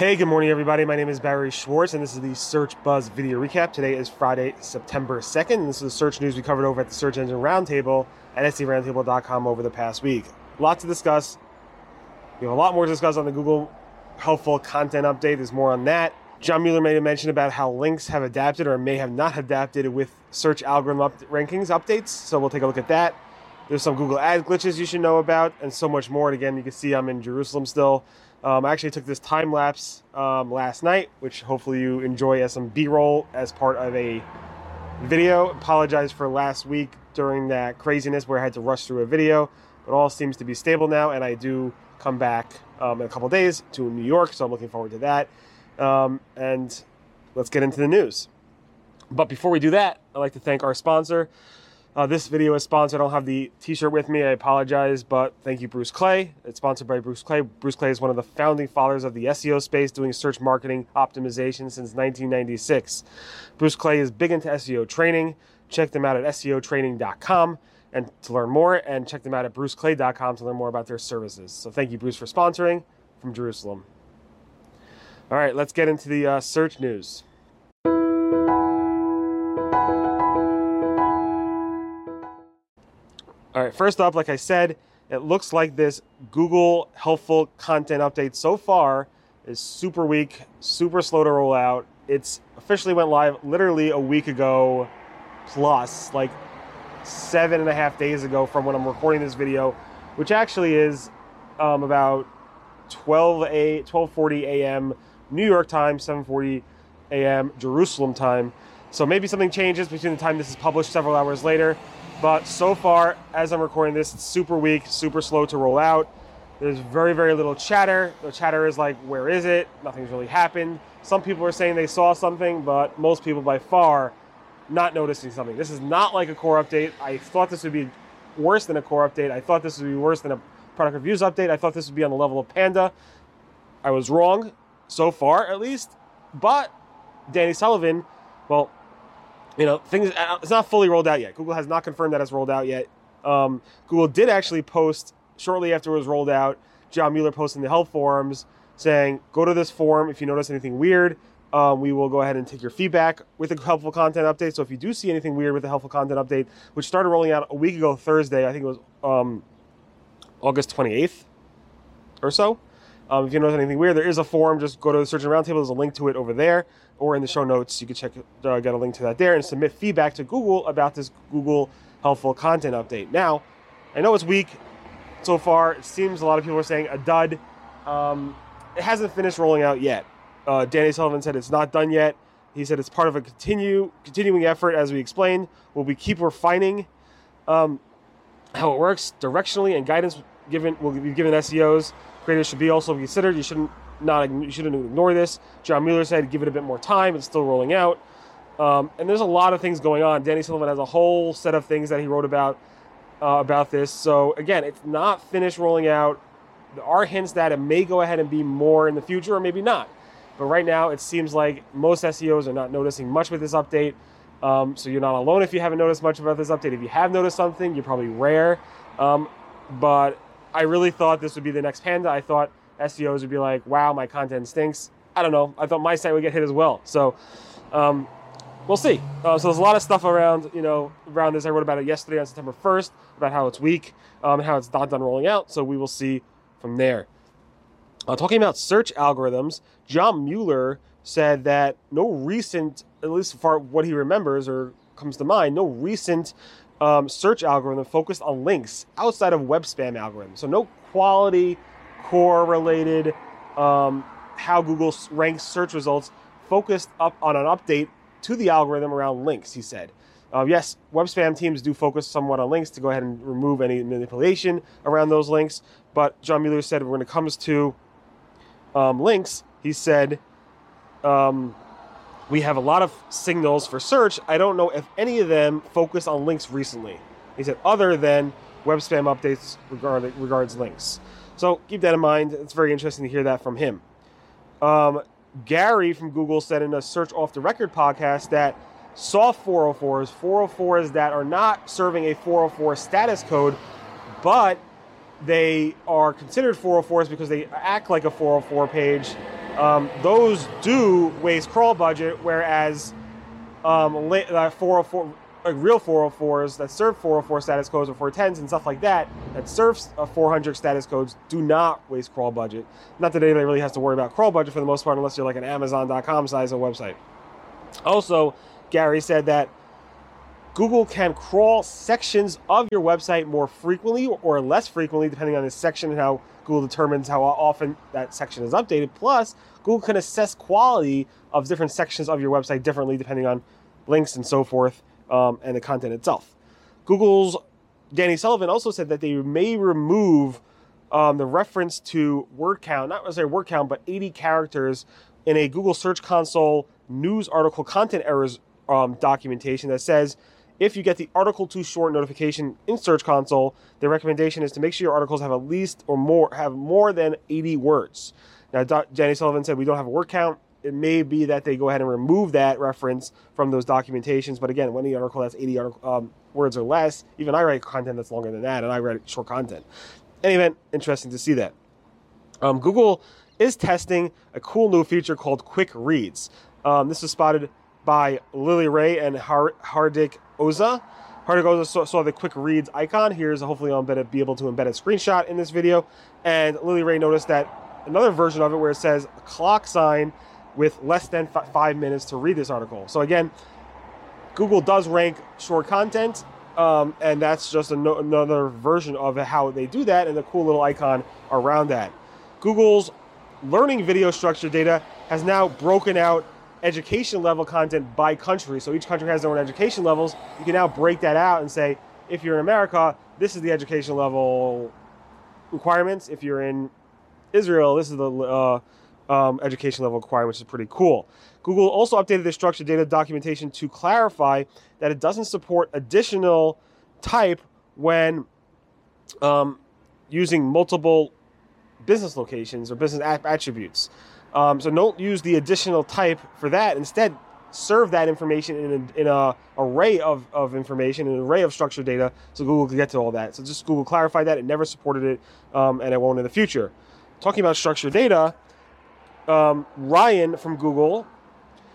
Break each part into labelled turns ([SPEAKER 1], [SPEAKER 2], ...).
[SPEAKER 1] Hey, good morning, everybody. My name is Barry Schwartz, and this is the Search Buzz video recap. Today is Friday, September 2nd, and this is the search news we covered over at the Search Engine Roundtable at seroundtable.com over the past week. A lot to discuss. We have a lot more to discuss on the Google helpful content update. There's more on that. John Mueller made a mention about how links have adapted or may have not adapted with search algorithm up- rankings updates, so we'll take a look at that. There's some Google ad glitches you should know about, and so much more. And again, you can see I'm in Jerusalem still. Um, I actually took this time lapse um, last night, which hopefully you enjoy as some B roll as part of a video. Apologize for last week during that craziness where I had to rush through a video, but all seems to be stable now, and I do come back um, in a couple days to New York, so I'm looking forward to that. Um, and let's get into the news. But before we do that, I'd like to thank our sponsor. Uh, this video is sponsored. I don't have the t-shirt with me. I apologize, but thank you, Bruce Clay. It's sponsored by Bruce Clay. Bruce Clay is one of the founding fathers of the SEO space, doing search marketing optimization since 1996. Bruce Clay is big into SEO training. Check them out at SEOtraining.com and to learn more, and check them out at bruceclay.com to learn more about their services. So thank you, Bruce, for sponsoring from Jerusalem. All right, let's get into the uh, search news. All right, first up, like I said, it looks like this Google helpful content update so far is super weak, super slow to roll out. It's officially went live literally a week ago plus, like seven and a half days ago from when I'm recording this video, which actually is um, about 12 a 12:40 a.m. New York time, 7:40 a.m. Jerusalem time. So maybe something changes between the time this is published several hours later. But so far, as I'm recording this, it's super weak, super slow to roll out. There's very, very little chatter. The chatter is like, where is it? Nothing's really happened. Some people are saying they saw something, but most people by far not noticing something. This is not like a core update. I thought this would be worse than a core update. I thought this would be worse than a product reviews update. I thought this would be on the level of Panda. I was wrong so far, at least. But Danny Sullivan, well, you know, things it's not fully rolled out yet. Google has not confirmed that it's rolled out yet. Um, Google did actually post shortly after it was rolled out. John Mueller posted in the help forums saying, "Go to this forum if you notice anything weird. Um, we will go ahead and take your feedback with a helpful content update. So if you do see anything weird with the helpful content update, which started rolling out a week ago Thursday, I think it was um, August 28th or so." Um, if you notice anything weird, there is a forum. Just go to the Search Engine Roundtable. There's a link to it over there, or in the show notes. You can check, uh, get a link to that there, and submit feedback to Google about this Google helpful content update. Now, I know it's weak so far. It seems a lot of people are saying a dud. Um, it hasn't finished rolling out yet. Uh, Danny Sullivan said it's not done yet. He said it's part of a continue continuing effort, as we explained. Will we keep refining um, how it works directionally and guidance given will be given SEOs creators should be also considered. You shouldn't not you shouldn't ignore this. John Mueller said give it a bit more time. It's still rolling out, um, and there's a lot of things going on. Danny Sullivan has a whole set of things that he wrote about uh, about this. So again, it's not finished rolling out. There are hints that it may go ahead and be more in the future, or maybe not. But right now, it seems like most SEOs are not noticing much with this update. Um, so you're not alone if you haven't noticed much about this update. If you have noticed something, you're probably rare. Um, but I really thought this would be the next Panda. I thought SEOs would be like, wow, my content stinks. I don't know. I thought my site would get hit as well. So um, we'll see. Uh, so there's a lot of stuff around, you know, around this. I wrote about it yesterday on September 1st about how it's weak um, and how it's not done rolling out. So we will see from there. Uh, talking about search algorithms, John Mueller said that no recent, at least far what he remembers or comes to mind, no recent um, search algorithm focused on links outside of web spam algorithms. So no quality core related um, how Google ranks search results focused up on an update to the algorithm around links. He said. Uh, yes, web spam teams do focus somewhat on links to go ahead and remove any manipulation around those links. But John Mueller said when it comes to um, links, he said um, we have a lot of signals for search. I don't know if any of them focus on links recently. He said, other than web spam updates regard, regards links. So keep that in mind. It's very interesting to hear that from him. Um, Gary from Google said in a Search Off the Record podcast that soft 404s, 404s that are not serving a 404 status code, but they are considered 404s because they act like a 404 page Um, those do waste crawl budget, whereas um, uh, 404, like real 404s that serve 404 status codes or 410s and stuff like that that serves uh, 400 status codes do not waste crawl budget. Not that anybody really has to worry about crawl budget for the most part, unless you're like an Amazon.com size of website. Also, Gary said that Google can crawl sections of your website more frequently or less frequently, depending on the section and how Google determines how often that section is updated. Plus, Google can assess quality of different sections of your website differently depending on links and so forth um, and the content itself. Google's Danny Sullivan also said that they may remove um, the reference to word count, not necessarily word count, but 80 characters in a Google Search Console news article content errors um, documentation that says if you get the article too short notification in Search Console, the recommendation is to make sure your articles have at least or more have more than 80 words. Now, Danny Sullivan said we don't have a word count. It may be that they go ahead and remove that reference from those documentations. But again, when the article has 80 article, um, words or less, even I write content that's longer than that, and I write short content. Anyway, interesting to see that. Um, Google is testing a cool new feature called Quick Reads. Um, this was spotted by Lily Ray and Har- Hardik Oza. Hardik Oza saw, saw, the quick reads icon. Here's hopefully I'll embed, be able to embed a screenshot in this video. And Lily Ray noticed that another version of it where it says clock sign with less than f- five minutes to read this article. So again, Google does rank short content, um, and that's just no- another version of how they do that and the cool little icon around that. Google's learning video structure data has now broken out education level content by country. So each country has their own education levels. You can now break that out and say, if you're in America, this is the education level requirements. If you're in Israel, this is the uh, um, education level requirement, which is pretty cool. Google also updated their structured data documentation to clarify that it doesn't support additional type when um, using multiple business locations or business attributes. Um, so don't use the additional type for that. Instead, serve that information in, a, in a array of, of information, an array of structured data, so Google can get to all that. So just Google clarified that. It never supported it, um, and it won't in the future. Talking about structured data, um, Ryan from Google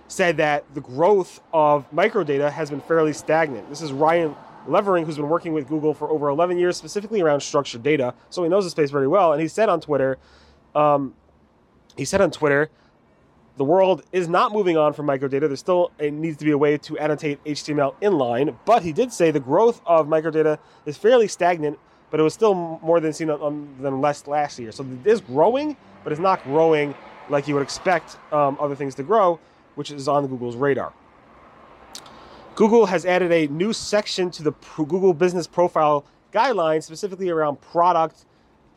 [SPEAKER 1] said that the growth of microdata has been fairly stagnant. This is Ryan Levering, who's been working with Google for over 11 years, specifically around structured data. So he knows the space very well. And he said on Twitter, um, he said on Twitter, the world is not moving on from microdata. There still needs to be a way to annotate HTML inline, but he did say the growth of microdata is fairly stagnant, but it was still more than seen on, than less last year. So it is growing, but it's not growing like you would expect um, other things to grow, which is on Google's radar. Google has added a new section to the Google Business Profile guidelines, specifically around product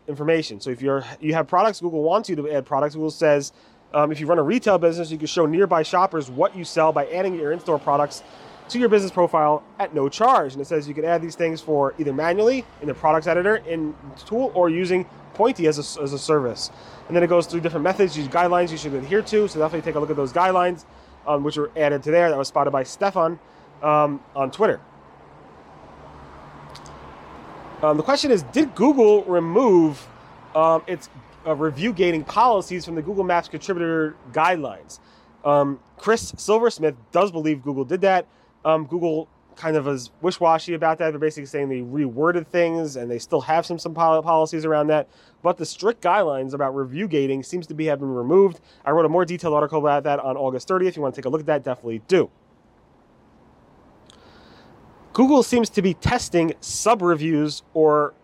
[SPEAKER 1] information. So if you're you have products, Google wants you to add products. Google says um, if you run a retail business, you can show nearby shoppers what you sell by adding your in-store products to your business profile at no charge. And it says you can add these things for either manually in the products editor in tool or using Pointy as a, as a service. And then it goes through different methods, use guidelines you should adhere to. So definitely take a look at those guidelines, um, which were added to there. That was spotted by Stefan um, on Twitter. Um, the question is, did Google remove um, its uh, review gating policies from the Google Maps contributor guidelines? Um, Chris Silver Smith does believe Google did that. Um, Google kind of is wish-washy about that. They're basically saying they reworded things and they still have some some policies around that. But the strict guidelines about review gating seems to be have been removed. I wrote a more detailed article about that on August 30th. If you want to take a look at that, definitely do. Google seems to be testing sub reviews or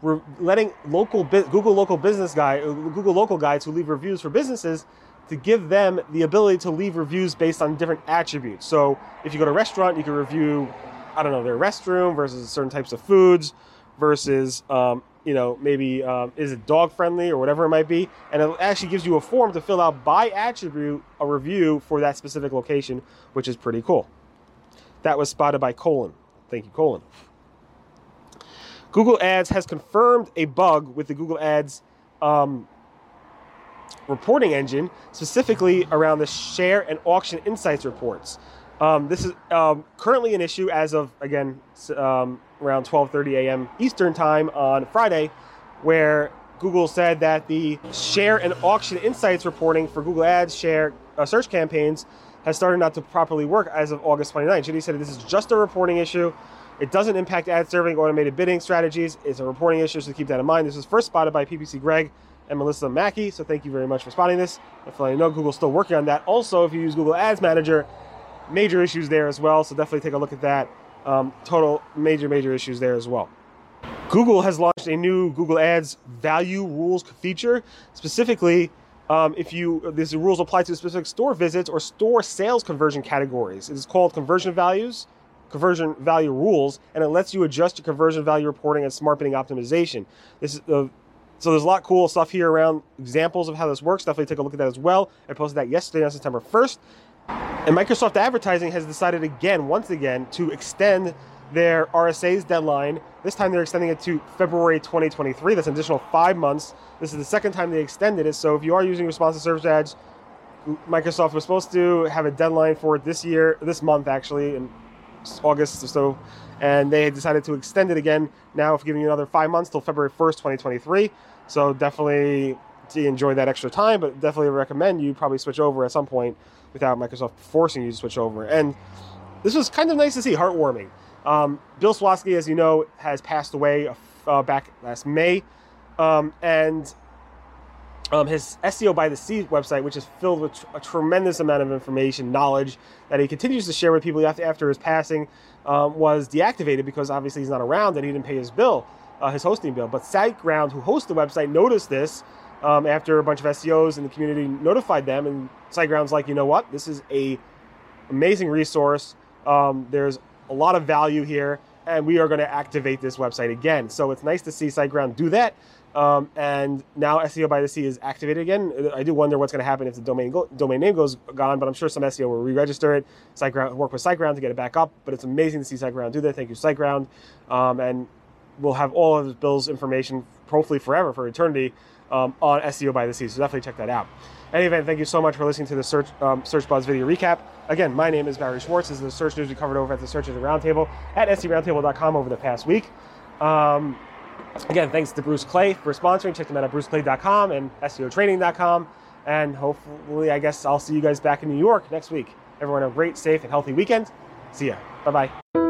[SPEAKER 1] re- letting local bu- Google local business guy uh, Google local guides who leave reviews for businesses to give them the ability to leave reviews based on different attributes. So if you go to a restaurant, you can review I don't know their restroom versus certain types of foods versus um, you know maybe um, is it dog friendly or whatever it might be, and it actually gives you a form to fill out by attribute a review for that specific location, which is pretty cool. That was spotted by Colin. Thank you, Colin. Google Ads has confirmed a bug with the Google Ads um, reporting engine, specifically around the share and auction insights reports. Um, this is um, currently an issue as of again um, around 12:30 a.m. Eastern time on Friday, where Google said that the share and auction insights reporting for Google Ads share uh, search campaigns has started not to properly work as of August 29th. Judy said this is just a reporting issue. It doesn't impact ad serving automated bidding strategies. It's a reporting issue, so keep that in mind. This was first spotted by PPC Greg and Melissa Mackey, so thank you very much for spotting this. If I know Google's still working on that. Also, if you use Google Ads Manager, major issues there as well, so definitely take a look at that. Um, total major, major issues there as well. Google has launched a new Google Ads value rules feature. Specifically, um, if you these rules apply to specific store visits or store sales conversion categories. It is called conversion values, conversion value rules, and it lets you adjust your conversion value reporting and smart bidding optimization. This is so there's a lot of cool stuff here around examples of how this works. Definitely take a look at that as well. I posted that yesterday on September 1st. And Microsoft Advertising has decided again, once again, to extend their RSA's deadline. This time they're extending it to February 2023. That's an additional five months. This is the second time they extended it. So if you are using responsive search ads, Microsoft was supposed to have a deadline for it this year, this month actually, in August or so, and they decided to extend it again now, for giving you another five months till February 1st, 2023. So definitely enjoy that extra time, but definitely recommend you probably switch over at some point without Microsoft forcing you to switch over. And this was kind of nice to see, heartwarming. Um, Bill Slawski, as you know, has passed away uh, back last May, um, and um, his SEO by the Sea website, which is filled with tr- a tremendous amount of information, knowledge that he continues to share with people after, after his passing, um, was deactivated because obviously he's not around and he didn't pay his bill, uh, his hosting bill. But SiteGround, who hosts the website, noticed this um, after a bunch of SEOs in the community notified them, and SiteGround's like, you know what, this is a amazing resource. Um, there's a lot of value here, and we are going to activate this website again. So it's nice to see SiteGround do that. Um, and now SEO by the Sea is activated again. I do wonder what's going to happen if the domain go- domain name goes gone, but I'm sure some SEO will re-register it. SiteGround work with SiteGround to get it back up. But it's amazing to see SiteGround do that. Thank you, SiteGround. Um, and we'll have all of Bill's information, hopefully forever, for eternity, um, on SEO by the Sea. So definitely check that out. Any event, thank you so much for listening to the Search um, Search Buzz video recap. Again, my name is Barry Schwartz. This is the search news we covered over at the Search Engine Roundtable at seroundtable.com over the past week. Um, again, thanks to Bruce Clay for sponsoring. Check them out at bruceclay.com and SEOtraining.com. And hopefully, I guess I'll see you guys back in New York next week. Everyone a great, safe, and healthy weekend. See ya. Bye bye.